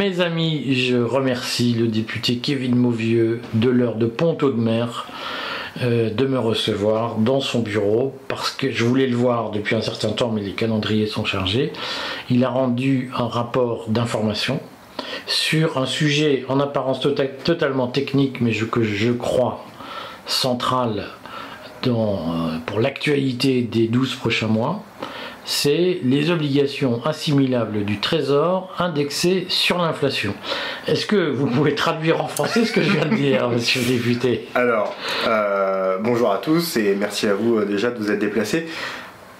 Mes amis, je remercie le député Kevin Mauvieux de l'heure de Ponto de Mer euh, de me recevoir dans son bureau parce que je voulais le voir depuis un certain temps mais les calendriers sont chargés. Il a rendu un rapport d'information sur un sujet en apparence tota-, totalement technique mais que je crois central euh, pour l'actualité des 12 prochains mois c'est les obligations assimilables du Trésor indexées sur l'inflation. Est-ce que vous pouvez traduire en français ce que je viens de dire, monsieur le député? Alors, euh, bonjour à tous et merci à vous euh, déjà de vous être déplacés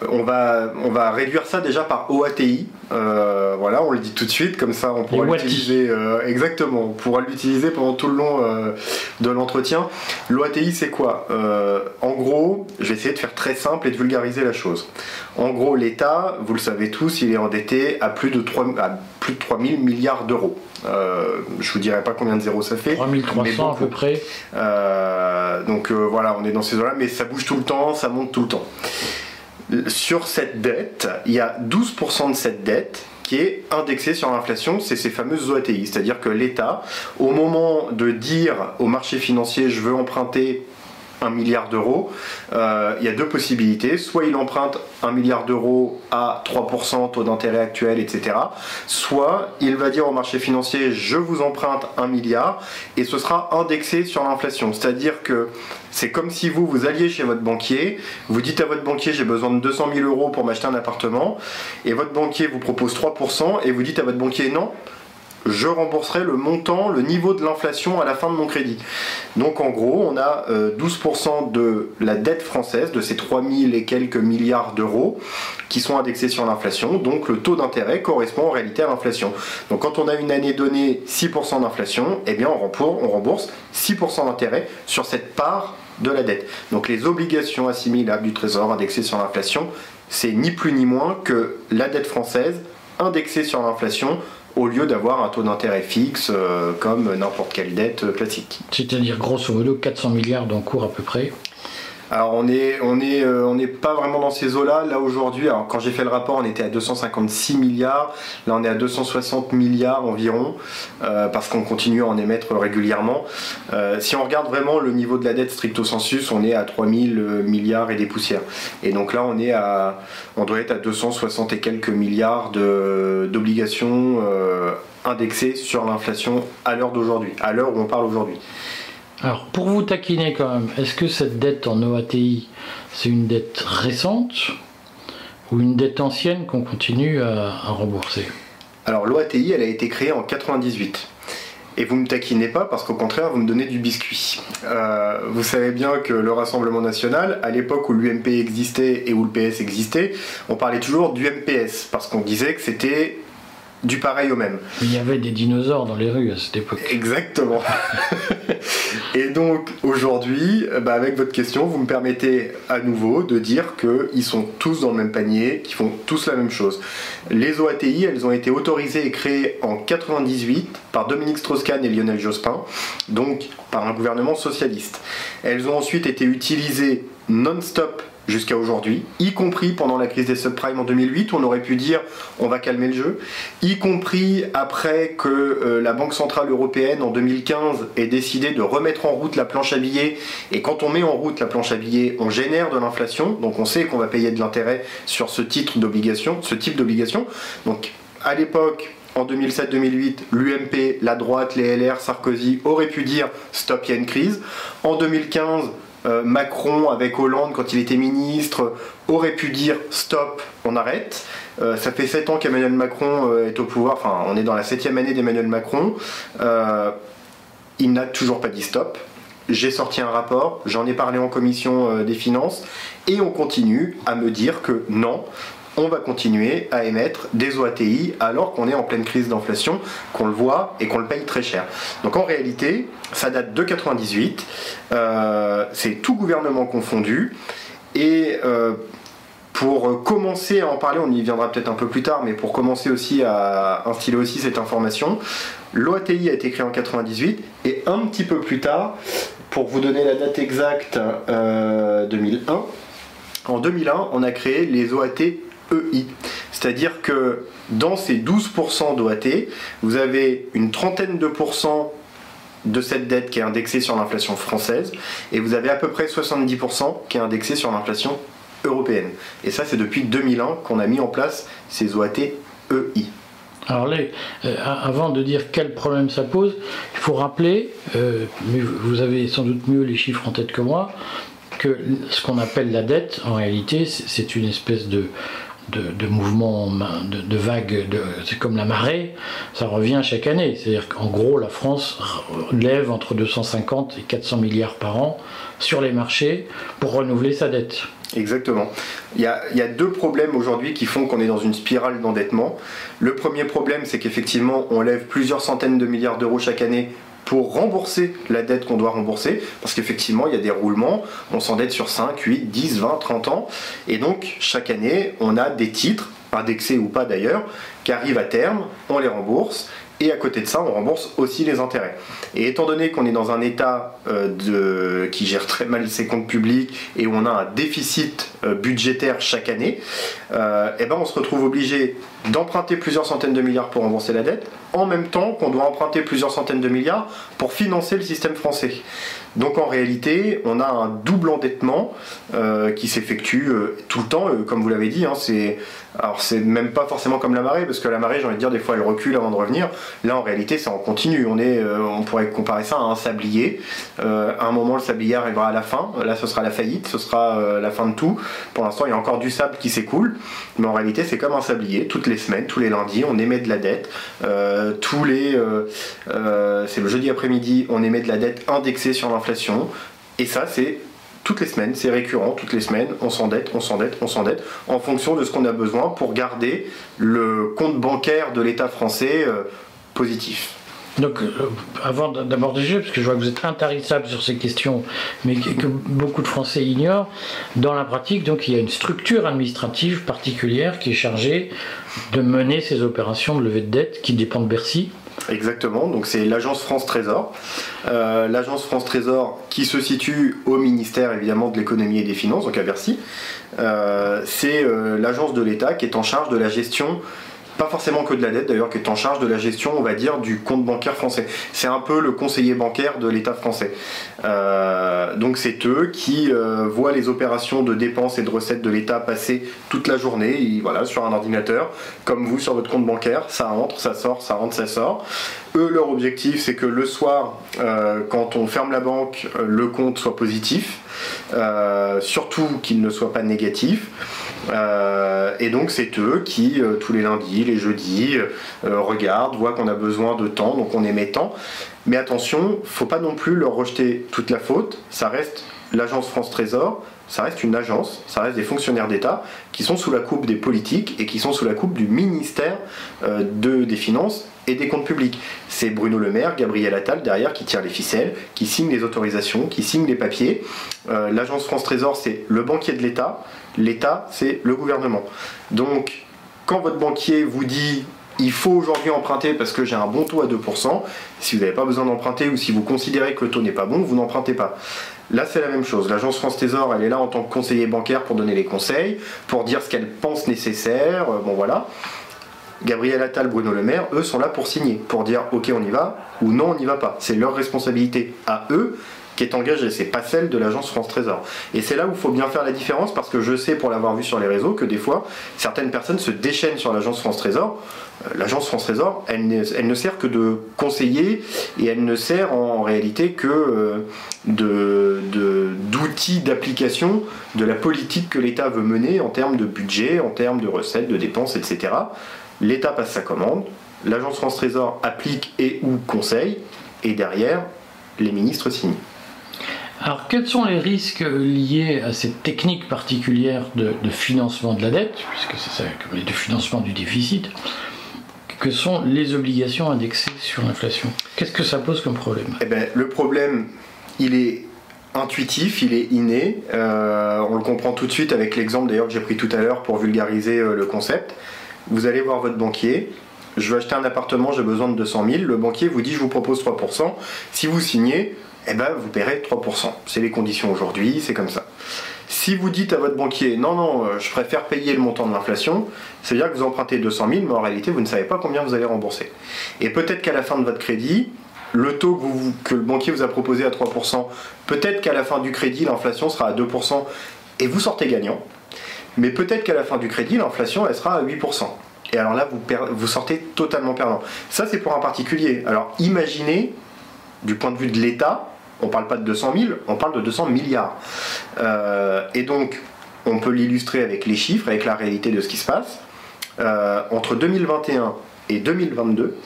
on va, on va réduire ça déjà par OATI. Euh, voilà, on le dit tout de suite, comme ça on pourra l'utiliser euh, exactement. On pourra l'utiliser pendant tout le long euh, de l'entretien. L'OATI, c'est quoi? En gros, je vais essayer de faire très simple et de vulgariser la chose. En gros, l'État, vous le savez tous, il est endetté à plus de 3, à plus de 3000 milliards d'euros. je vous dirai pas combien de zéros ça fait. 3300 à peu près. donc voilà, on est dans ces eaux-là, mais ça bouge tout le temps, ça monte tout le temps sur cette dette, il y a 12% de cette dette qui est indexée sur l'inflation, c'est ces fameuses OATI. C'est-à-dire que l'État, au moment de dire au marché financier je veux emprunter milliard d'euros, euh, il y a deux possibilités. Soit il emprunte un milliard d'euros à 3% taux d'intérêt actuel, etc. Soit il va dire au marché financier je vous emprunte un milliard et ce sera indexé sur l'inflation. C'est-à-dire que c'est comme si vous, vous alliez chez votre banquier, vous dites à votre banquier j'ai besoin de 200 000 euros pour m'acheter un appartement, et votre banquier vous propose 3%, et vous dites à votre banquier non, je rembourserai le montant, le niveau de l'inflation à la fin de mon crédit. Donc en gros, on a 12% euh, de la dette française, de ces 3000 et quelques milliards d'euros, qui sont indexés sur l'inflation. Donc le taux d'intérêt correspond en réalité à l'inflation. Donc quand on a une année donnée 6% d'inflation, eh bien on rembourse 6% d'intérêt sur cette part de la dette. Donc les obligations assimilables du Trésor indexées sur l'inflation, c'est ni plus ni moins que la dette française indexée sur l'inflation au lieu d'avoir un taux d'intérêt fixe euh, comme n'importe quelle dette euh, classique. C'est-à-dire grosso modo 400 milliards d'encours à peu près alors on est on est euh, n'est pas vraiment dans ces eaux-là. Là, aujourd'hui, alors quand j'ai fait le rapport, on était à 256 milliards. Là on est à 260 milliards environ euh, parce qu'on continue à en émettre régulièrement. Euh, si on regarde vraiment le niveau de la dette stricto sensus, on est à 3000 milliards et des poussières. Et donc là on est à on doit être à 260 et quelques milliards d'obligations indexées sur l'inflation à l'heure d'aujourd'hui, à l'heure où on parle aujourd'hui. Alors, pour vous taquiner quand même, est-ce que cette dette en OATI, c'est une dette récente ou une dette ancienne qu'on continue à, rembourser? Alors, l'OATI, elle a été créée en 98. Et vous ne me taquinez pas parce qu'au contraire, vous me donnez du biscuit. Euh, vous savez bien que le Rassemblement national, à l'époque où l'UMP existait et où le PS existait, on parlait toujours du MPS parce qu'on disait que c'était du pareil au même. Il y avait des dinosaures dans les rues à cette époque. Exactement. et donc aujourd'hui, bah, avec votre question, vous me permettez à nouveau de dire qu'ils sont tous dans le même panier, qu'ils font tous la même chose. Les OATI, elles ont été autorisées et créées en 98 par Dominique Strauss-Kahn et Lionel Jospin, donc par un gouvernement socialiste. Elles ont ensuite été utilisées non-stop jusqu'à aujourd'hui, y compris pendant la crise des subprimes en 2008, on aurait pu dire on va calmer le jeu, y compris après que euh, la Banque Centrale Européenne en 2015 ait décidé de remettre en route la planche à billets, et quand on met en route la planche à billets, on génère de l'inflation, donc on sait qu'on va payer de l'intérêt sur ce titre d'obligation, ce type d'obligation. Donc à l'époque, en 2007-2008, l'UMP, la droite, les LR, Sarkozy auraient pu dire stop, il y a une crise. En 2015, euh, Macron avec Hollande quand il était ministre aurait pu dire stop, on arrête. Euh, ça fait 7 ans qu'Emmanuel Macron euh, est au pouvoir, enfin on est dans la septième année d'Emmanuel Macron. il n'a toujours pas dit stop. J'ai sorti un rapport, j'en ai parlé en commission des finances, et on continue à me dire que non, on va continuer à émettre des OATI alors qu'on est en pleine crise d'inflation, qu'on le voit et qu'on le paye très cher. Donc en réalité, ça date de 98, euh, c'est tout gouvernement confondu, et euh, pour commencer à en parler, on y viendra peut-être un peu plus tard, mais pour commencer aussi à instiller aussi cette information, l'OATI a été créé en 98 et un petit peu plus tard, pour vous donner la date exacte, 2001, euh, en 2001, on a créé les OAT EI. C'est-à-dire que dans ces 12% d'OAT, vous avez une trentaine de pourcents de cette dette qui est indexée sur l'inflation française et vous avez à peu près 70% qui est indexée sur l'inflation européenne. Et ça, c'est depuis 2001 qu'on a mis en place ces OAT EI. Alors là, euh, avant de dire quel problème ça pose, il faut rappeler, euh, vous avez sans doute mieux les chiffres en tête que moi, que ce qu'on appelle la dette, en réalité, c'est une espèce de, de, mouvement, de, de vague, c'est comme la marée, ça revient chaque année. C'est-à-dire qu'en gros, la France lève entre 250 et 400 milliards par an sur les marchés pour renouveler sa dette. Exactement. Il y, a, il y a deux problèmes aujourd'hui qui font qu'on est dans une spirale d'endettement. Le premier problème, c'est qu'effectivement, on lève plusieurs centaines de milliards d'euros chaque année pour rembourser la dette qu'on doit rembourser, parce qu'effectivement, il y a des roulements, on s'endette sur 5, 8, 10, 20, 30 ans, et donc chaque année, on a des titres, indexés ou pas d'ailleurs, qui arrivent à terme, on les rembourse, et à côté de ça, on rembourse aussi les intérêts. Et étant donné qu'on est dans un État euh, qui gère très mal ses comptes publics et où on a un déficit euh, budgétaire chaque année, euh, eh ben on se retrouve obligé d'emprunter plusieurs centaines de milliards pour rembourser la dette, en même temps qu'on doit emprunter plusieurs centaines de milliards pour financer le système français. Donc en réalité, on a un double endettement qui s'effectue tout le temps, comme vous l'avez dit. Hein, c'est alors c'est même pas forcément comme la marée, parce que la marée, j'ai envie de dire, des fois elle recule avant de revenir. Là, en réalité, c'est en continu. On est, on pourrait comparer ça à un sablier. à un moment, le sablier arrivera à la fin. Là, ce sera la faillite, ce sera la fin de tout. Pour l'instant, il y a encore du sable qui s'écoule, mais en réalité, c'est comme un sablier. Toutes les semaines, tous les lundis, on émet de la dette. tous les, c'est le jeudi après-midi, on émet de la dette indexée sur l'inflation. Et ça, c'est toutes les semaines, c'est récurrent, toutes les semaines, on s'endette, on s'endette, on s'endette, en fonction de ce qu'on a besoin pour garder le compte bancaire de l'État français euh, positif. Donc, euh, avant d'aborder le sujet, parce que je vois que vous êtes intarissable sur ces questions, mais que, beaucoup de Français ignorent, dans la pratique, donc, il y a une structure administrative particulière qui est chargée de mener ces opérations de levée de dette qui dépend de Bercy. Exactement, donc c'est l'agence France Trésor. Euh, l'agence France Trésor qui se situe au ministère évidemment de l'économie et des finances, donc à Bercy. Euh, c'est euh, l'agence de l'État qui est en charge de la gestion pas forcément que de la dette d'ailleurs, qui est en charge de la gestion, on va dire, du compte bancaire français. C'est un peu le conseiller bancaire de l'État français. Euh, donc c'est eux qui euh, voient les opérations de dépenses et de recettes de l'État passer toute la journée, voilà, sur un ordinateur, comme vous sur votre compte bancaire, ça entre, ça sort, ça rentre, ça sort. Eux, leur objectif, c'est que le soir, euh, quand on ferme la banque, le compte soit positif, surtout qu'il ne soit pas négatif. Euh, et donc c'est eux qui, euh, tous les lundis, les jeudis, euh, regardent, voient qu'on a besoin de temps, donc on émet temps. Mais attention, faut pas non plus leur rejeter toute la faute. Ça reste l'agence France Trésor, ça reste une agence, ça reste des fonctionnaires d'État qui sont sous la coupe des politiques et qui sont sous la coupe du ministère de, des Finances et des comptes publics. C'est Bruno Le Maire, Gabriel Attal derrière qui tire les ficelles, qui signe les autorisations, qui signe les papiers. L'agence France Trésor, c'est le banquier de l'État, L'État, c'est le gouvernement. Donc, quand votre banquier vous dit il faut aujourd'hui emprunter parce que j'ai un bon taux à 2%, si vous n'avez pas besoin d'emprunter ou si vous considérez que le taux n'est pas bon, vous n'empruntez pas. Là, c'est la même chose. L'agence France Trésor, elle est là en tant que conseiller bancaire pour donner les conseils, pour dire ce qu'elle pense nécessaire. Euh, bon, voilà. Gabriel Attal, Bruno Le Maire, eux sont là pour signer, pour dire ok on y va ou non on n'y va pas. C'est leur responsabilité à eux qui est engagée, c'est pas celle de l'agence France Trésor. Et c'est là où il faut bien faire la différence parce que je sais pour l'avoir vu sur les réseaux que des fois certaines personnes se déchaînent sur l'agence France Trésor. Euh, l'agence France Trésor, elle ne, sert que de conseiller et elle ne sert en, réalité que euh, de, d'outils d'application de la politique que l'État veut mener en termes de budget, en termes de recettes, de dépenses, etc. L'État passe sa commande, l'agence France Trésor applique et ou conseille, et derrière, les ministres signent. Alors, quels sont les risques liés à cette technique particulière de, financement de la dette, puisque c'est ça, comme de financement du déficit, que sont les obligations indexées sur l'inflation? Qu'est-ce que ça pose comme problème? Eh ben, Le problème, il est intuitif, il est inné. Euh, on le comprend tout de suite avec l'exemple d'ailleurs que j'ai pris tout à l'heure pour vulgariser euh, le concept. Vous allez voir votre banquier, je veux acheter un appartement, j'ai besoin de 200 000. Le banquier vous dit je vous propose 3%. Si vous signez, eh ben, vous paierez 3%. C'est les conditions aujourd'hui, c'est comme ça. Si vous dites à votre banquier non, non, euh, je préfère payer le montant de l'inflation, c'est-à-dire que vous empruntez 200 000, mais en réalité, vous ne savez pas combien vous allez rembourser. Et peut-être qu'à la fin de votre crédit, le taux que, le banquier vous a proposé à 3%, peut-être qu'à la fin du crédit, l'inflation sera à 2% et vous sortez gagnant. Mais peut-être qu'à la fin du crédit, l'inflation, elle sera à 8%. Et alors là, vous, vous sortez totalement perdant. Ça, c'est pour un particulier. Alors imaginez, du point de vue de l'État, on ne parle pas de 200 000, on parle de 200 milliards. Euh, et donc, on peut l'illustrer avec les chiffres, avec la réalité de ce qui se passe. Euh, entre 2021 et 2022,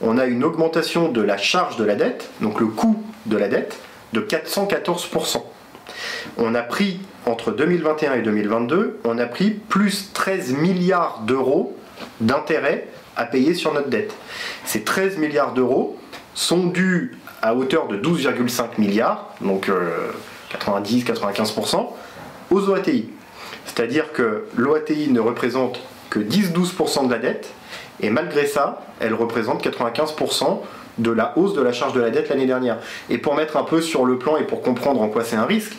on a une augmentation de la charge de la dette, donc le coût de la dette, de 414%. On a pris, entre 2021 et 2022, on a pris plus 13 milliards d'euros d'intérêts à payer sur notre dette. Ces 13 milliards d'euros sont dus à hauteur de 12,5 milliards, donc 90-95%, aux OATI. C'est-à-dire que l'OATI ne représente que 10-12% de la dette, et malgré ça, elle représente 95% de la hausse de la charge de la dette l'année dernière. Et pour mettre un peu sur le plan et pour comprendre en quoi c'est un risque,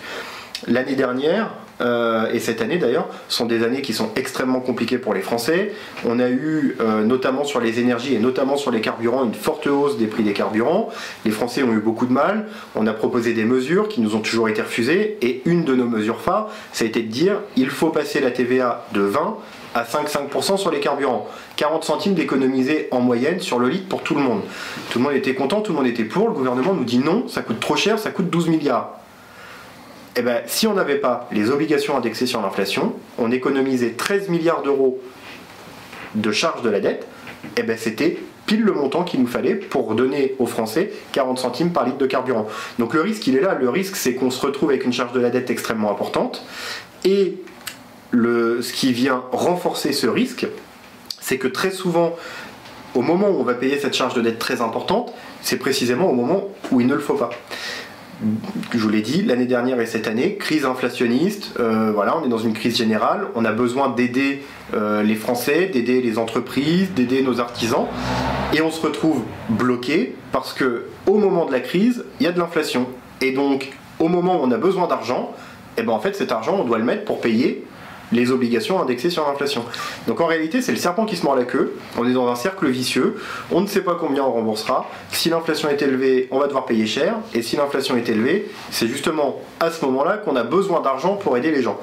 l'année dernière, euh, et cette année d'ailleurs, sont des années qui sont extrêmement compliquées pour les Français. On a eu, euh, notamment sur les énergies et notamment sur les carburants, une forte hausse des prix des carburants. Les Français ont eu beaucoup de mal. On a proposé des mesures qui nous ont toujours été refusées. Et une de nos mesures phares, ça a été de dire il faut passer la TVA de 20 à 5,5% sur les carburants. 40 centimes d'économiser en moyenne sur le litre pour tout le monde. Tout le monde était content, tout le monde était pour. Le gouvernement nous dit non, ça coûte trop cher, ça coûte 12 milliards. Eh ben, si on n'avait pas les obligations indexées sur l'inflation, on économisait 13 milliards d'euros de charge de la dette, eh ben, c'était pile le montant qu'il nous fallait pour donner aux Français 40 centimes par litre de carburant. Donc le risque, il est là. Le risque, c'est qu'on se retrouve avec une charge de la dette extrêmement importante. Et le, ce qui vient renforcer ce risque, c'est que très souvent, au moment où on va payer cette charge de dette très importante, c'est précisément au moment où il ne le faut pas je vous l'ai dit, l'année dernière et cette année, crise inflationniste, euh, voilà, on est dans une crise générale, on a besoin d'aider euh, les Français, d'aider les entreprises, d'aider nos artisans, et on se retrouve bloqué parce que au moment de la crise, il y a de l'inflation. Et donc, au moment où on a besoin d'argent, et ben en fait cet argent, on doit le mettre pour payer les obligations indexées sur l'inflation. Donc en réalité, c'est le serpent qui se mord la queue. On est dans un cercle vicieux. On ne sait pas combien on remboursera. Si l'inflation est élevée, on va devoir payer cher. Et si l'inflation est élevée, c'est justement à ce moment-là qu'on a besoin d'argent pour aider les gens.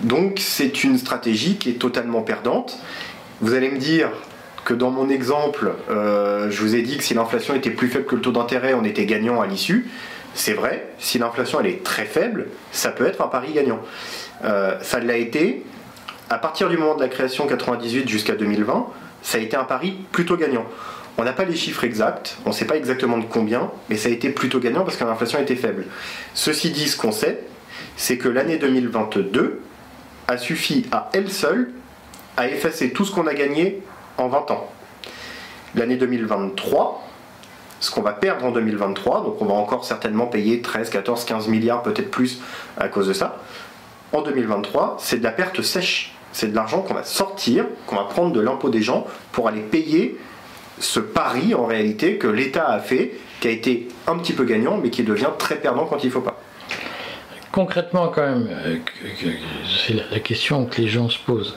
Donc c'est une stratégie qui est totalement perdante. Vous allez me dire que dans mon exemple, euh, je vous ai dit que si l'inflation était plus faible que le taux d'intérêt, on était gagnant à l'issue. C'est vrai, si l'inflation elle est très faible, ça peut être un pari gagnant. Euh, ça l'a été à partir du moment de la création 98 jusqu'à 2020, ça a été un pari plutôt gagnant. On n'a pas les chiffres exacts, on ne sait pas exactement de combien, mais ça a été plutôt gagnant parce que l'inflation était faible. Ceci dit, ce qu'on sait, c'est que l'année 2022 a suffi à elle seule à effacer tout ce qu'on a gagné en 20 ans. L'année 2023, ce qu'on va perdre en 2023, donc on va encore certainement payer 13, 14, 15 milliards, peut-être plus à cause de ça. En 2023, c'est de la perte sèche. C'est de l'argent qu'on va sortir, qu'on va prendre de l'impôt des gens pour aller payer ce pari en réalité que l'État a fait, qui a été un petit peu gagnant, mais qui devient très perdant quand il ne faut pas. Concrètement, quand même, euh, c'est la- question que les gens se posent.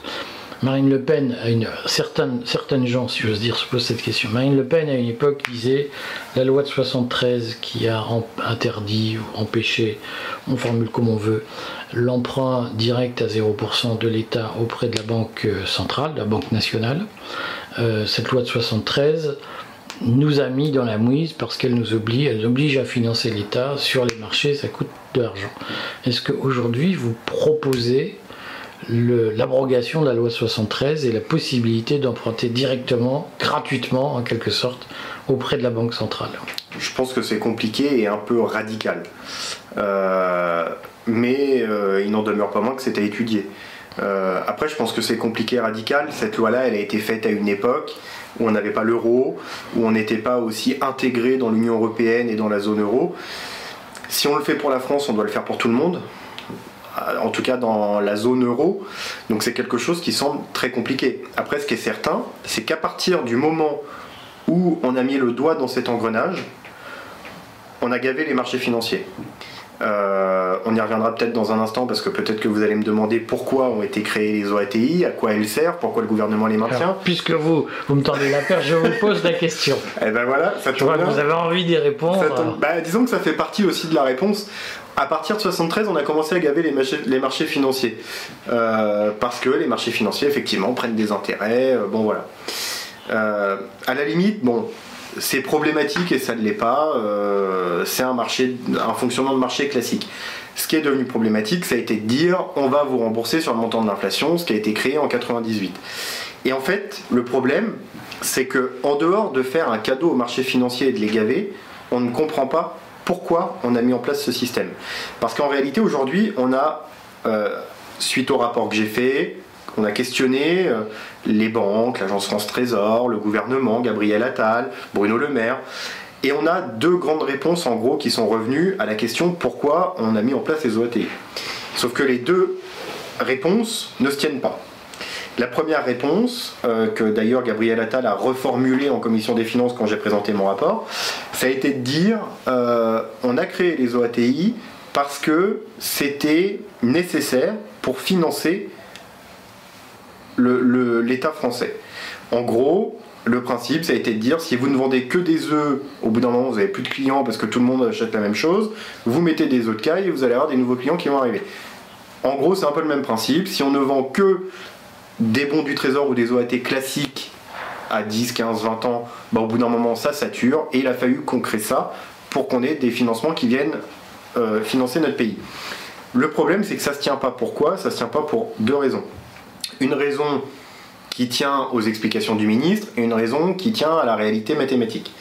Marine Le Pen, a une, certaines, certaines gens, si j'ose dire, se posent cette question. Marine Le Pen, à une époque, disait la loi de 73 qui a interdit ou empêché, on formule comme on veut, l'emprunt direct à 0% de l'État auprès de la Banque euh, centrale, de la Banque nationale. Euh, cette loi de 73 nous a mis dans la mouise parce qu'elle nous oblige, elle oblige à financer l'État sur les marchés, ça coûte de l'argent. Est-ce qu'aujourd'hui vous proposez l'abrogation de la loi 73 et la possibilité d'emprunter directement, gratuitement en quelque sorte, auprès de la Banque centrale? Je pense que c'est compliqué et un peu radical. Euh, mais euh, il n'en demeure pas moins que c'est à étudier. Euh, après, je pense que c'est compliqué radical. Cette loi-là, elle a été faite à une époque où on n'avait pas l'euro, où on n'était pas aussi intégré dans l'Union européenne et dans la zone euro. Si on le fait pour la France, on doit le faire pour tout le monde. Euh, En tout cas, dans la zone euro. Donc, c'est quelque chose qui semble très compliqué. Après, ce qui est certain, c'est qu'à partir du moment où on a mis le doigt dans cet engrenage, on a gavé les marchés financiers. Euh, on y reviendra peut-être dans un instant parce que peut-être que vous allez me demander pourquoi ont été créées les OATI, à quoi elles servent, pourquoi le gouvernement les maintient. puisque vous, vous me tendez la perche, je vous pose la question. Et eh ben voilà, ça je vois que vous avez envie d'y répondre. Bah, disons que ça fait partie aussi de la réponse. À partir de 73, on a commencé à gaver les marchés, les marchés financiers. Euh, parce que les marchés financiers, effectivement, prennent des intérêts. Euh, bon, voilà. à la limite, bon, c'est problématique et ça ne l'est pas. Euh, c'est un marché, un fonctionnement de marché classique. Ce qui est devenu problématique, ça a été de dire on va vous rembourser sur le montant de l'inflation, ce qui a été créé en 98. Et en fait, le problème, c'est que en dehors de faire un cadeau au marché financier et de les gaver, on ne comprend pas pourquoi on a mis en place ce système. Parce qu'en réalité, aujourd'hui, on a, euh, suite au rapport que j'ai fait, on a questionné euh, les banques, l'Agence France Trésor, le gouvernement, Gabriel Attal, Bruno Le Maire. Et on a deux grandes réponses en gros qui sont revenues à la question pourquoi on a mis en place les OAT. Sauf que les deux réponses ne se tiennent pas. La première réponse, euh, que d'ailleurs Gabriel Attal a reformulée en commission des finances quand j'ai présenté mon rapport, ça a été de dire euh, on a créé les OATI parce que c'était nécessaire pour financer l'État français. En gros, le principe, ça a été de dire si vous ne vendez que des œufs, au bout d'un moment, vous n'avez plus de clients parce que tout le monde achète la même chose, vous mettez des œufs de caille et vous allez avoir des nouveaux clients qui vont arriver. En gros, c'est un peu le même principe. Si on ne vend que des bons du trésor ou des OAT classiques à 10, 15, 20 ans, bah, au bout d'un moment, ça sature et il a fallu qu'on crée ça pour qu'on ait des financements qui viennent euh, financer notre pays. Le problème, c'est que ça ne se tient pas. Pourquoi? Ça ne se tient pas pour deux raisons. Une raison qui tient aux explications du ministre et une raison qui tient à la réalité mathématique.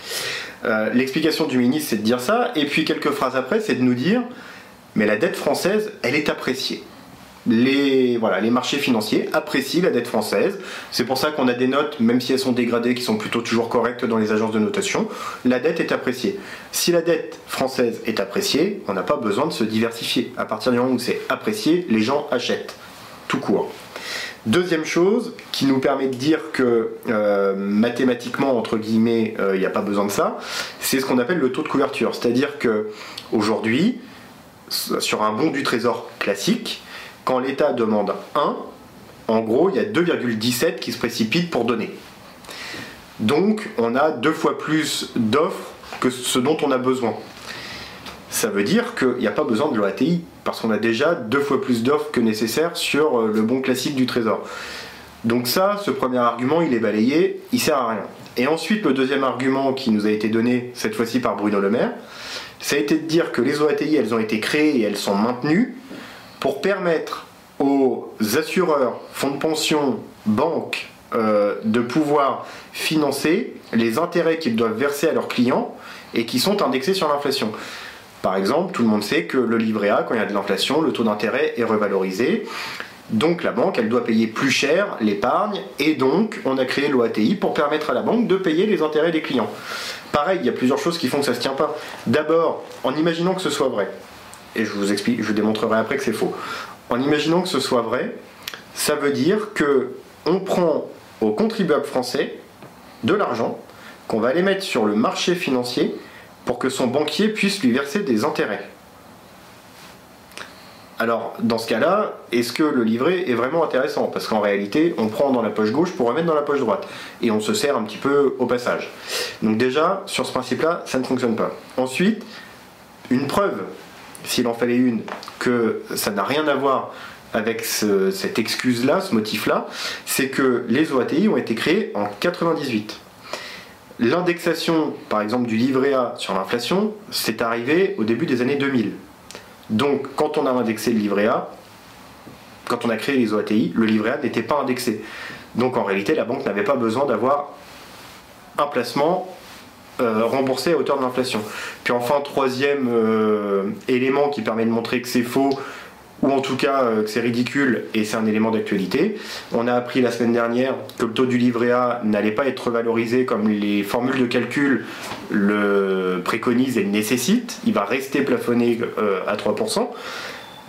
Euh, l'explication du ministre, c'est de dire ça, et puis quelques phrases après, c'est de nous dire, mais la dette française, elle est appréciée. Les, voilà, les marchés financiers apprécient la dette française. C'est pour ça qu'on a des notes, même si elles sont dégradées, qui sont plutôt toujours correctes dans les agences de notation. La dette est appréciée. Si la dette française est appréciée, on n'a pas besoin de se diversifier. À partir du moment où c'est apprécié, les gens achètent. Tout court. Deuxième chose qui nous permet de dire que euh, mathématiquement, entre guillemets, euh, il n'y a pas besoin de ça, c'est ce qu'on appelle le taux de couverture. C'est-à-dire que aujourd'hui, sur un bon du trésor classique, quand l'État demande 1, en gros, il y a 2,17 qui se précipitent pour donner. Donc, on a deux fois plus d'offres que ce dont on a besoin ça veut dire qu'il n'y a pas besoin de l'OATI, parce qu'on a déjà deux fois plus d'offres que nécessaire sur euh, le bon classique du trésor. Donc ça, ce premier argument, il est balayé, il sert à rien. Et ensuite, le deuxième argument qui nous a été donné, cette fois-ci par Bruno Le Maire, ça a été de dire que les OATI, elles ont été créées et elles sont maintenues pour permettre aux assureurs, fonds de pension, banques, euh, de pouvoir financer les intérêts qu'ils doivent verser à leurs clients et qui sont indexés sur l'inflation. Par exemple, tout le monde sait que le livret A, quand il y a de l'inflation, le taux d'intérêt est revalorisé. Donc la banque, elle doit payer plus cher l'épargne et donc on a créé l'OATI pour permettre à la banque de payer les intérêts des clients. Pareil, il y a plusieurs choses qui font que ça ne se tient pas. D'abord, en imaginant que ce soit vrai, et je vous explique, je vous démontrerai après que c'est faux. En imaginant que ce soit vrai, ça veut dire que on prend aux contribuables français de l'argent qu'on va aller mettre sur le marché financier pour que son banquier puisse lui verser des intérêts. Alors, dans ce cas-là, est-ce que le livret est vraiment intéressant? Parce qu'en réalité, on prend dans la poche gauche pour remettre dans la poche droite. Et on se sert un petit peu au passage. Donc déjà, sur ce principe-là, ça ne fonctionne pas. Ensuite, une preuve, s'il en fallait une, que ça n'a rien à voir avec cette excuse-là, ce motif-là, c'est que les OATI ont été créés en 98. L'indexation, par exemple, du livret A sur l'inflation, c'est arrivé au début des années 2000. Donc, quand on a indexé le livret A, quand on a créé les OATI, le livret A n'était pas indexé. Donc, en réalité, la banque n'avait pas besoin d'avoir un placement euh, remboursé à hauteur de l'inflation. Puis enfin, troisième euh, élément qui permet de montrer que c'est faux, ou en tout cas euh, que c'est ridicule et c'est un élément d'actualité. On a appris la semaine dernière que le taux du livret A n'allait pas être valorisé comme les formules de calcul le préconisent et le nécessitent. Il va rester plafonné euh, à 3%.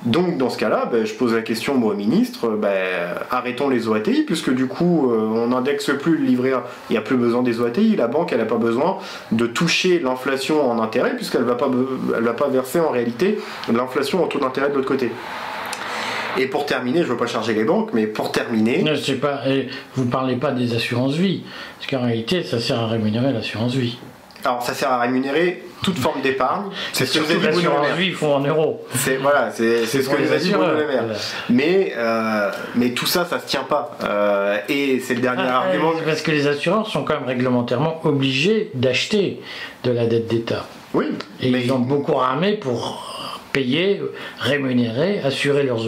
Donc dans ce cas-là, ben, je pose la question moi au ministre, ben, arrêtons les OATI, puisque du coup euh, on n'indexe plus le livret A, il n'y a plus besoin des OATI, la banque elle n'a pas besoin de toucher l'inflation en intérêt, puisqu'elle ne va, pas, va pas verser en réalité l'inflation en taux d'intérêt de l'autre côté. Et pour terminer, je ne veux pas charger les banques, mais pour terminer. Ne sais pas, vous ne parlez pas des assurances vie, parce qu'en réalité, ça sert à rémunérer l'assurance vie. Alors, ça sert à rémunérer toute forme d'épargne. C'est ce que dit vie font en euros. C'est voilà, c'est ce que vous avez dit Bruno Le Maire. Mais euh, mais tout ça, ça se tient pas. Euh, et c'est le dernier ah, argument. Parce que les assurances sont quand même réglementairement obligés d'acheter de la dette d'État. Oui. Et ils ont beaucoup ramé pour payer, rémunérer, assurer leurs,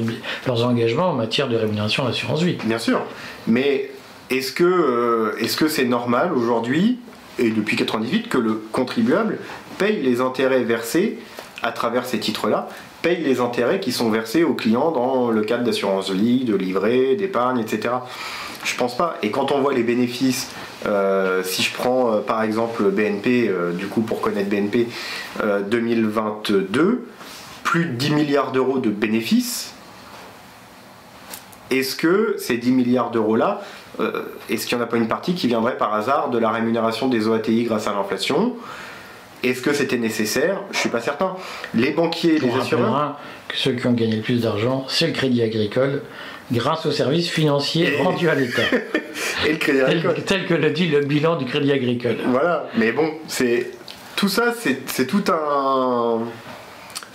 leurs engagements en matière de rémunération d'assurance vie. Bien sûr. Mais est-ce que euh, est-ce que c'est normal aujourd'hui et depuis 98 que le contribuable paye les intérêts versés à travers ces titres-là, paye les intérêts qui sont versés aux clients dans le cadre d'assurance vie, de livret, d'épargne, etc. Je pense pas. Et quand on voit les bénéfices, euh, si je prends euh, par exemple BNP, du coup pour connaître BNP 2022, plus de 10 milliards d'euros de bénéfices, est-ce que ces 10 milliards d'euros-là, euh, est-ce qu'il n'y en a pas une partie qui viendrait par hasard de la rémunération des OATI grâce à l'inflation? Est-ce que c'était nécessaire? Je ne suis pas certain. Les banquiers, les assureurs. que ceux qui ont gagné le plus d'argent, c'est le crédit agricole, grâce aux services financiers rendus à l'État. Et le crédit agricole. Tel, que le dit le bilan du crédit agricole. Voilà, mais bon, c'est tout ça, c'est tout un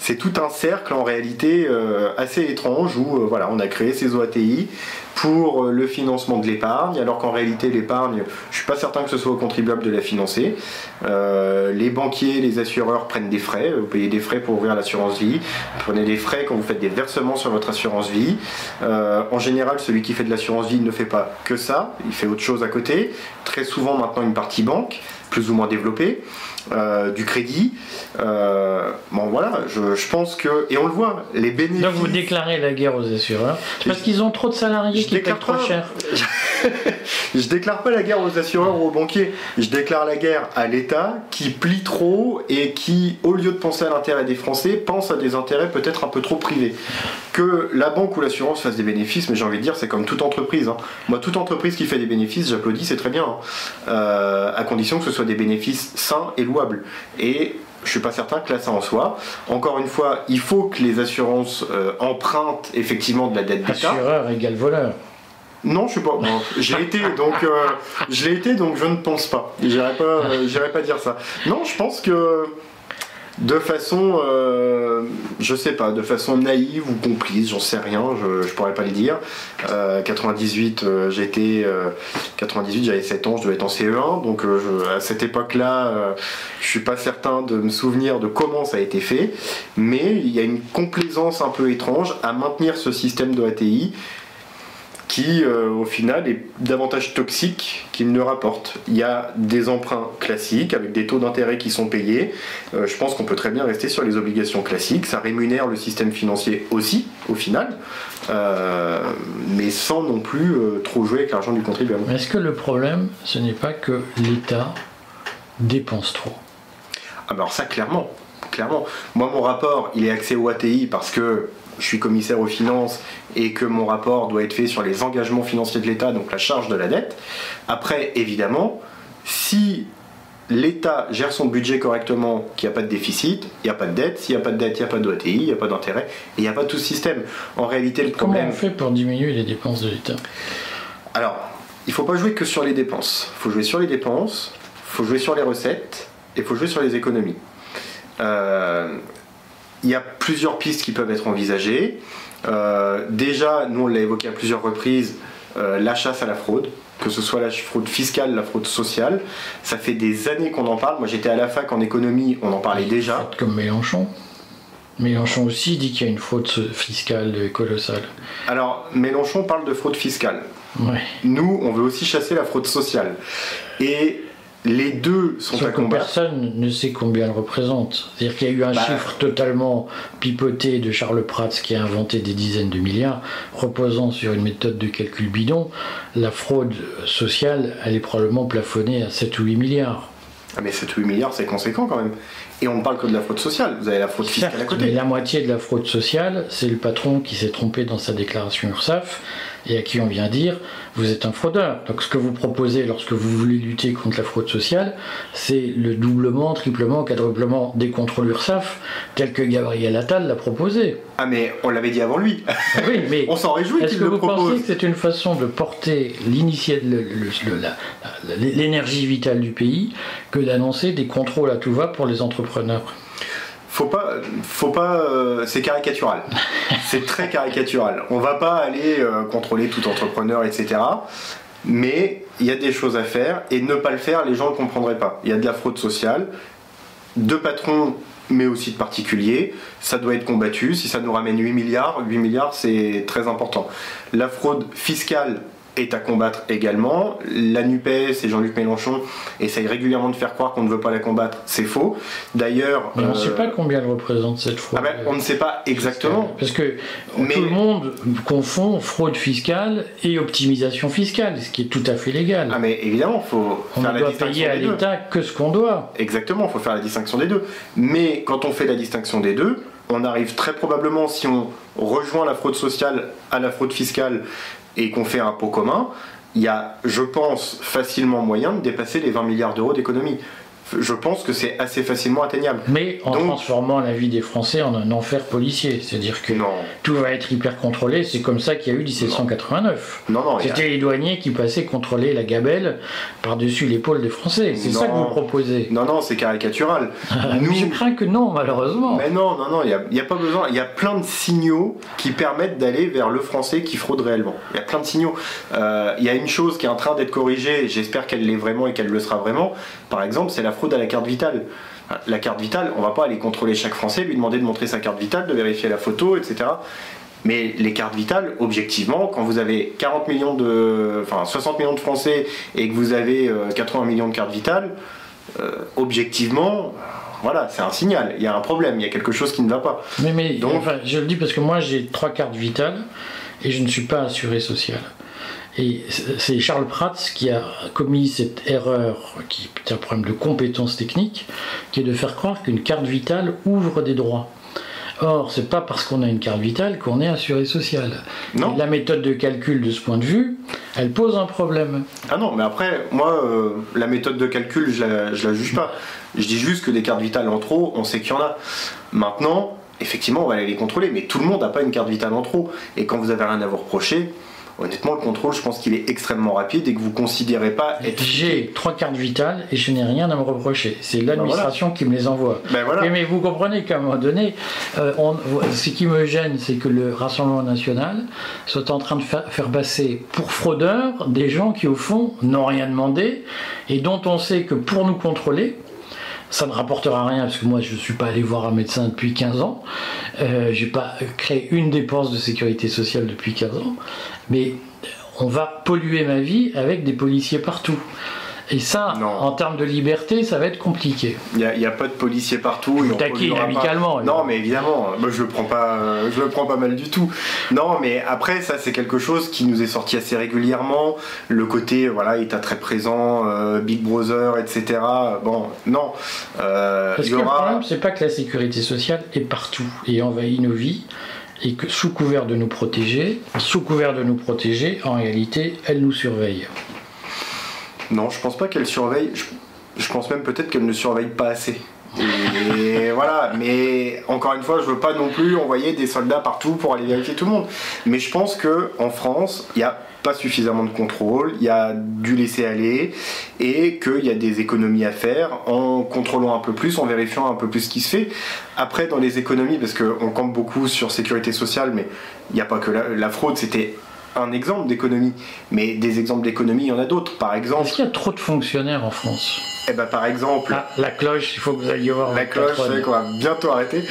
c'est tout un cercle en réalité euh, assez étrange où euh, voilà, on a créé ces OATI pour euh, le financement de l'épargne, alors qu'en réalité l'épargne, je suis pas certain que ce soit au contribuable de la financer. les banquiers, les assureurs prennent des frais, vous payez des frais pour ouvrir l'assurance vie, vous prenez des frais quand vous faites des versements sur votre assurance vie. en général, celui qui fait de l'assurance vie ne fait pas que ça, il fait autre chose à côté. Très souvent maintenant une partie banque, plus ou moins développée. Euh, du crédit. Euh, bon voilà, je, pense que et on le voit, les bénéfices. Donc vous déclarez la guerre aux assureurs parce qu'ils ont trop de salariés qui payent trop cher. je déclare pas la guerre aux assureurs ou aux banquiers. Je déclare la guerre à l'État qui plie trop et qui, au lieu de penser à l'intérêt des Français, pense à des intérêts peut-être un peu trop privés. Que la banque ou l'assurance fasse des bénéfices, mais j'ai envie de dire, c'est comme toute entreprise. Hein. Moi, toute entreprise qui fait des bénéfices, j'applaudis, c'est très bien, hein. euh, à condition que ce soit des bénéfices sains et louables. Et je suis pas certain que là ça en soit. Encore une fois, il faut que les assurances euh, empruntent effectivement de la dette d'État. Assureur égale voleur. Non, je suis pas. j'ai été, donc euh, je l'ai été, donc je ne pense pas. J'irai pas, euh, pas dire ça. Non, je pense que de façon, euh, je sais pas, de façon naïve ou complice, j'en sais rien, je, je pourrais pas le dire. 98, j'étais, 98, j'avais 7 ans, je devais être en CE1, donc à cette époque-là, je suis pas certain de me souvenir de comment ça a été fait, mais il y a une complaisance un peu étrange à maintenir ce système de ATI qui euh, au final est davantage toxique qu'il ne rapporte. Il y a des emprunts classiques avec des taux d'intérêt qui sont payés. Euh, je pense qu'on peut très bien rester sur les obligations classiques. Ça rémunère le système financier aussi au final, euh, mais sans non plus trop jouer avec l'argent du contribuable. Est-ce que le problème, ce n'est pas que l'État dépense trop? Ah ben alors ça clairement, clairement. Moi mon rapport, il est axé au ATI parce que je suis commissaire aux finances et que mon rapport doit être fait sur les engagements financiers de l'État, donc la charge de la dette. Après, évidemment, si l'État gère son budget correctement, qu'il n'y a pas de déficit, il n'y a pas de dette, s'il n'y a pas de dette, il n'y a pas d'OATI, il n'y a pas d'intérêt, et il n'y a pas tout ce système. En réalité, le problème... Comment on fait pour diminuer les dépenses de l'État? Alors, il ne faut pas jouer que sur les dépenses. Il faut jouer sur les dépenses, il faut jouer sur les recettes, et il faut jouer sur les économies. Euh, il y a plusieurs pistes qui peuvent être envisagées. Euh, déjà, nous on l'a évoqué à plusieurs reprises, euh, la chasse à la fraude, que ce soit la fraude fiscale, la fraude sociale. Ça fait des années qu'on en parle. Moi j'étais à la fac en économie, on en parlait déjà. Comme Mélenchon. Mélenchon aussi dit qu'il y a une fraude fiscale colossale. Alors, Mélenchon parle de fraude fiscale. Ouais. Nous, on veut aussi chasser la fraude sociale. Et les deux sont à combattre. Personne ne sait combien elle représente. C'est-à-dire qu'il y a eu un bah. chiffre totalement pipoté de Charles Prats qui a inventé des dizaines de milliards, reposant sur une méthode de calcul bidon. La fraude sociale, elle est probablement plafonnée à 7 ou 8 milliards. Ah mais 7 8 milliards, c'est conséquent quand même. Et on ne parle que de la fraude sociale. Vous avez la fraude fiscale à côté. mais la moitié de la fraude sociale, c'est le patron qui s'est trompé dans sa déclaration URSAF et à qui on vient dire vous êtes un fraudeur. Donc ce que vous proposez lorsque vous voulez lutter contre la fraude sociale, c'est le doublement, triplement, quadruplement des contrôles URSAF, tel que Gabriel Attal l'a proposé. Ah mais on l'avait dit avant lui. Oui, mais on s'en réjouit est-ce que vous pensez que c'est une façon de porter l'énergie vitale du pays que d'annoncer des contrôles à tout va pour les entrepreneurs? Faut pas, faut pas, euh, c'est caricatural. c'est très caricatural. On va pas aller euh, contrôler tout entrepreneur, etc. Mais il y a des choses à faire et ne pas le faire, les gens ne comprendraient pas. Il y a de la fraude sociale, de patrons, mais aussi de particuliers. Ça doit être combattu. Si ça nous ramène 8 milliards, 8 milliards c'est très important. La fraude fiscale est à combattre également. La NUPES et Jean-Luc Mélenchon essayent régulièrement de faire croire qu'on ne veut pas la combattre. C'est faux. D'ailleurs, Mais on ne euh, sait pas combien elle représente cette fraude. ah ben, on ne sait pas exactement. Parce que Mais- tout le monde confond fraude fiscale et optimisation fiscale, ce qui est tout à fait légal. Ah mais évidemment, faut on faire ne la doit distinction payer à l'État que ce qu'on doit. Exactement, il faut faire la distinction des deux. Mais quand on fait la distinction des deux, on arrive très probablement, si on rejoint la fraude sociale à la fraude fiscale et qu'on fait un pot commun, il y a, je pense, facilement moyen de dépasser les 20 milliards d'euros d'économie. Je pense que c'est assez facilement atteignable. Mais en Donc- transformant la vie des Français en un enfer policier. C'est-à-dire que Non, tout va être hyper contrôlé. C'est comme ça qu'il y a eu 1789. non, non. a- C'était les douaniers qui passaient contrôler la gabelle par-dessus l'épaule des Français. C'est ça que vous proposez. Non, non, c'est caricatural. Je crains que non, malheureusement. Mais non, non, non, il n'y a, pas besoin. Il y a plein de signaux qui permettent d'aller vers le français qui fraude réellement. Il y a plein de signaux. Euh, Il y a une chose qui est en train d'être corrigée, j'espère qu'elle l'est vraiment et qu'elle le sera vraiment. Par exemple, c'est la fraude à la carte vitale. La carte vitale, on va pas aller contrôler chaque Français, lui demander de montrer sa carte vitale, de vérifier la photo, etc. Mais les cartes vitales, objectivement, quand vous avez 40 millions de, enfin 60 millions de Français et que vous avez euh, 80 millions de cartes vitales, euh, objectivement, voilà, c'est un signal. Il y a un problème, il y a quelque chose qui ne va pas. Mais, mais Donc- enfin, je le dis parce que moi j'ai trois cartes vitales et je ne suis pas assuré social. Et c'est Charles Prats qui a commis cette erreur, qui est un problème de compétence technique, qui est de faire croire qu'une carte vitale ouvre des droits. Or, c'est pas parce qu'on a une carte vitale qu'on est assuré social. Non. La méthode de calcul de ce point de vue, elle pose un problème. Ah non, mais après, moi, euh, la méthode de calcul, je la, je la juge pas. Je dis juste que des cartes vitales en trop, on sait qu'il y en a. Maintenant, effectivement, on va aller les contrôler, mais tout le monde n'a pas une carte vitale en trop. Et quand vous avez rien à vous reprocher, honnêtement, le contrôle, je pense qu'il est extrêmement rapide et que vous considérez pas être. J'ai trois cartes vitales et je n'ai rien à me reprocher. C'est l'administration qui me les envoie. Ben voilà. Mais vous comprenez qu'à un moment donné, euh, on- ce qui me gêne, c'est que le Rassemblement national soit en train de fa- faire passer pour fraudeurs des gens qui, au fond, n'ont rien demandé et dont on sait que pour nous contrôler, ça ne rapportera rien parce que moi je ne suis pas allé voir un médecin depuis 15 ans, euh, j'ai pas créé une dépense de sécurité sociale depuis 15 ans, mais on va polluer ma vie avec des policiers partout. Et ça, Non. en termes de liberté, ça va être compliqué. Il n'y a, pas de policiers partout. on taquine pas. amicalement, Non, mais évidemment, moi je le prends pas, euh, je le prends pas mal du tout. Non, mais après ça c'est quelque chose qui nous est sorti assez régulièrement. Le côté voilà état très présent, euh, Big Brother, etc. Bon, non. Euh, Parce il que y le aura- problème, c'est pas que la sécurité sociale est partout et envahit nos vies, et que sous couvert de nous protéger, sous couvert de nous protéger, en réalité, elle nous surveille. Non, je pense pas qu'elle surveille. Je, pense même peut-être qu'elle ne surveille pas assez. Et voilà, mais encore une fois, je veux pas non plus envoyer des soldats partout pour aller vérifier tout le monde. Mais je pense que en France, il n'y a pas suffisamment de contrôle, il y a du laisser aller et qu'il y a des économies à faire en contrôlant un peu plus, en vérifiant un peu plus ce qui se fait. Après, dans les économies, parce qu'on campe beaucoup sur sécurité sociale, mais il n'y a pas que la fraude, c'était un exemple d'économie. Mais des exemples d'économie, il y en a d'autres. Par exemple, Est-ce qu'il y a trop de fonctionnaires en France eh ben, par exemple, Ah, la cloche, il faut que vous alliez voir la cloche, c'est quoi Bientôt arrêter.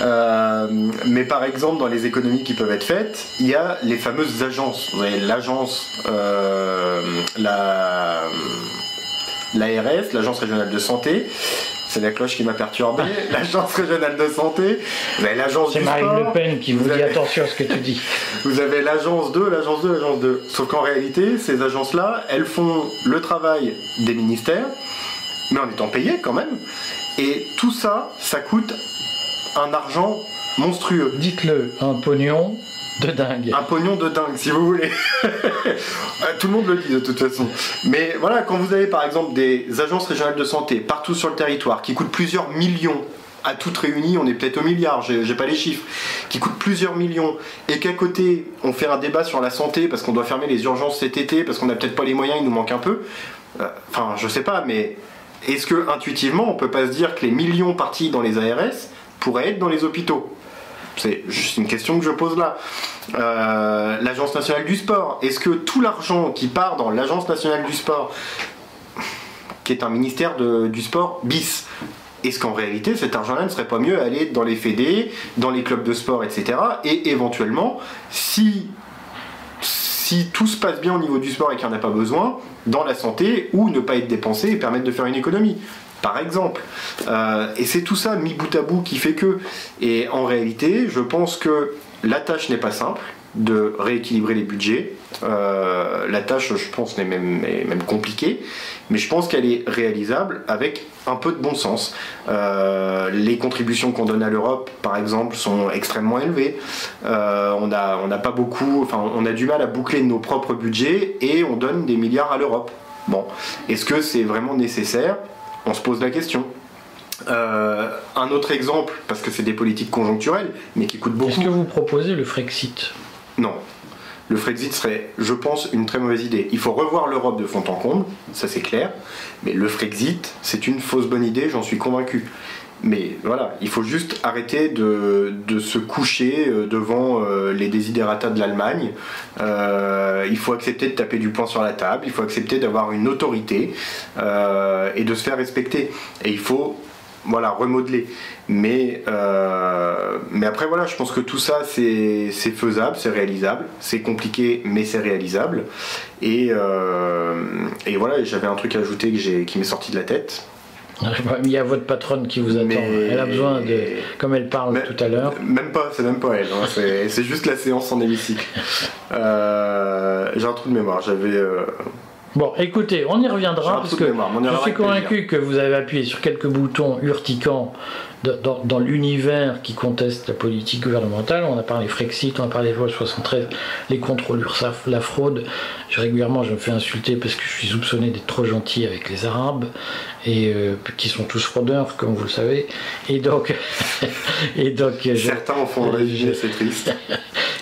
Euh, mais par exemple, dans les économies qui peuvent être faites, il y a les fameuses agences. Vous avez l'agence, euh, la l'ARS, l'agence régionale de santé. C'est la cloche qui m'a perturbé. L'agence régionale de santé. L'agence C'est Marine sport. Le Pen qui vous, Vous dit avez- attention à ce que tu dis. Vous avez l'agence 2, l'agence 2, l'agence 2. Sauf qu'en réalité, ces agences-là, elles font le travail des ministères mais en étant payé quand même. Et tout ça, ça coûte un argent monstrueux. Dites-le, un pognon de dingue. Un pognon de dingue, si vous voulez. Tout le monde le dit de toute façon. Mais voilà, quand vous avez par exemple des agences régionales de santé partout sur le territoire qui coûtent plusieurs millions à toutes réunies, on est peut-être au milliard, j'ai pas les chiffres, qui coûtent plusieurs millions, et qu'à côté, on fait un débat sur la santé parce qu'on doit fermer les urgences cet été, parce qu'on n'a peut-être pas les moyens, il nous manque un peu. Euh, enfin, je sais pas, mais est-ce que intuitivement, on peut pas se dire que les millions partis dans les ARS pourraient être dans les hôpitaux? C'est juste une question que je pose là. Euh, L'Agence nationale du sport, est-ce que tout l'argent qui part dans l'Agence nationale du sport, qui est un ministère du sport bis, est-ce qu'en réalité cet argent-là ne serait pas mieux aller dans les fédés, dans les clubs de sport, etc. Et éventuellement, si, si tout se passe bien au niveau du sport et qu'il n'y en a pas besoin, dans la santé, ou ne pas être dépensé et permettre de faire une économie? Par exemple. Euh, et c'est tout ça mis bout à bout qui fait que. Et en réalité, je pense que la tâche n'est pas simple de rééquilibrer les budgets. Euh, la tâche, je pense, est même, même compliquée, mais je pense qu'elle est réalisable avec un peu de bon sens. Euh, les contributions qu'on donne à l'Europe, par exemple, sont extrêmement élevées. on on pas beaucoup, enfin, on a du mal à boucler nos propres budgets et on donne des milliards à l'Europe. Bon, est-ce que c'est vraiment nécessaire? On se pose la question. Euh, un autre exemple, parce que c'est des politiques conjoncturelles, mais qui coûtent beaucoup. Est-ce que vous proposez le Frexit? Non. Le Frexit serait, je pense, une très mauvaise idée. Il faut revoir l'Europe de fond en comble, ça c'est clair. Mais le Frexit, c'est une fausse bonne idée, j'en suis convaincu. Mais voilà, il faut juste arrêter de, se coucher euh, devant euh, les désidératas de l'Allemagne. Euh, il faut accepter de taper du poing sur la table, il faut accepter d'avoir une autorité et de se faire respecter. Et il faut voilà, remodeler. Mais, mais après, voilà, je pense que tout ça, c'est faisable, c'est réalisable. C'est compliqué, mais c'est réalisable. Et, et voilà, j'avais un truc à ajouter qui m'est sorti de la tête. Il y a votre patronne qui vous attend. Elle a besoin de. Comme elle parle tout à l'heure. Même pas, c'est même pas elle. Hein. C'est juste la séance en hémicycle. Euh, j'ai un trou de mémoire. J'avais. Euh, bon, écoutez, on y reviendra parce que je suis convaincu que vous avez appuyé sur quelques boutons urticants dans, l'univers qui conteste la politique gouvernementale, on a parlé Frexit, on a parlé loi 73, les contrôles URSAF, la fraude. régulièrement, je me fais insulter parce que je suis soupçonné d'être trop gentil avec les Arabes, et euh, qui sont tous fraudeurs, comme vous le savez. Et donc. et donc Certains en font réfugié, c'est triste.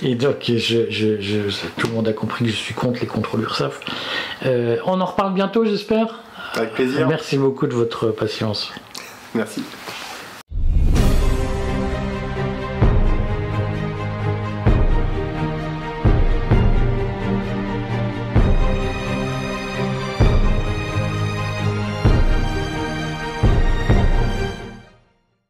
Et donc, je, tout le monde a compris que je suis contre les contrôles URSAF. Euh, on en reparle bientôt, j'espère. Avec plaisir. Merci beaucoup de votre patience. Merci.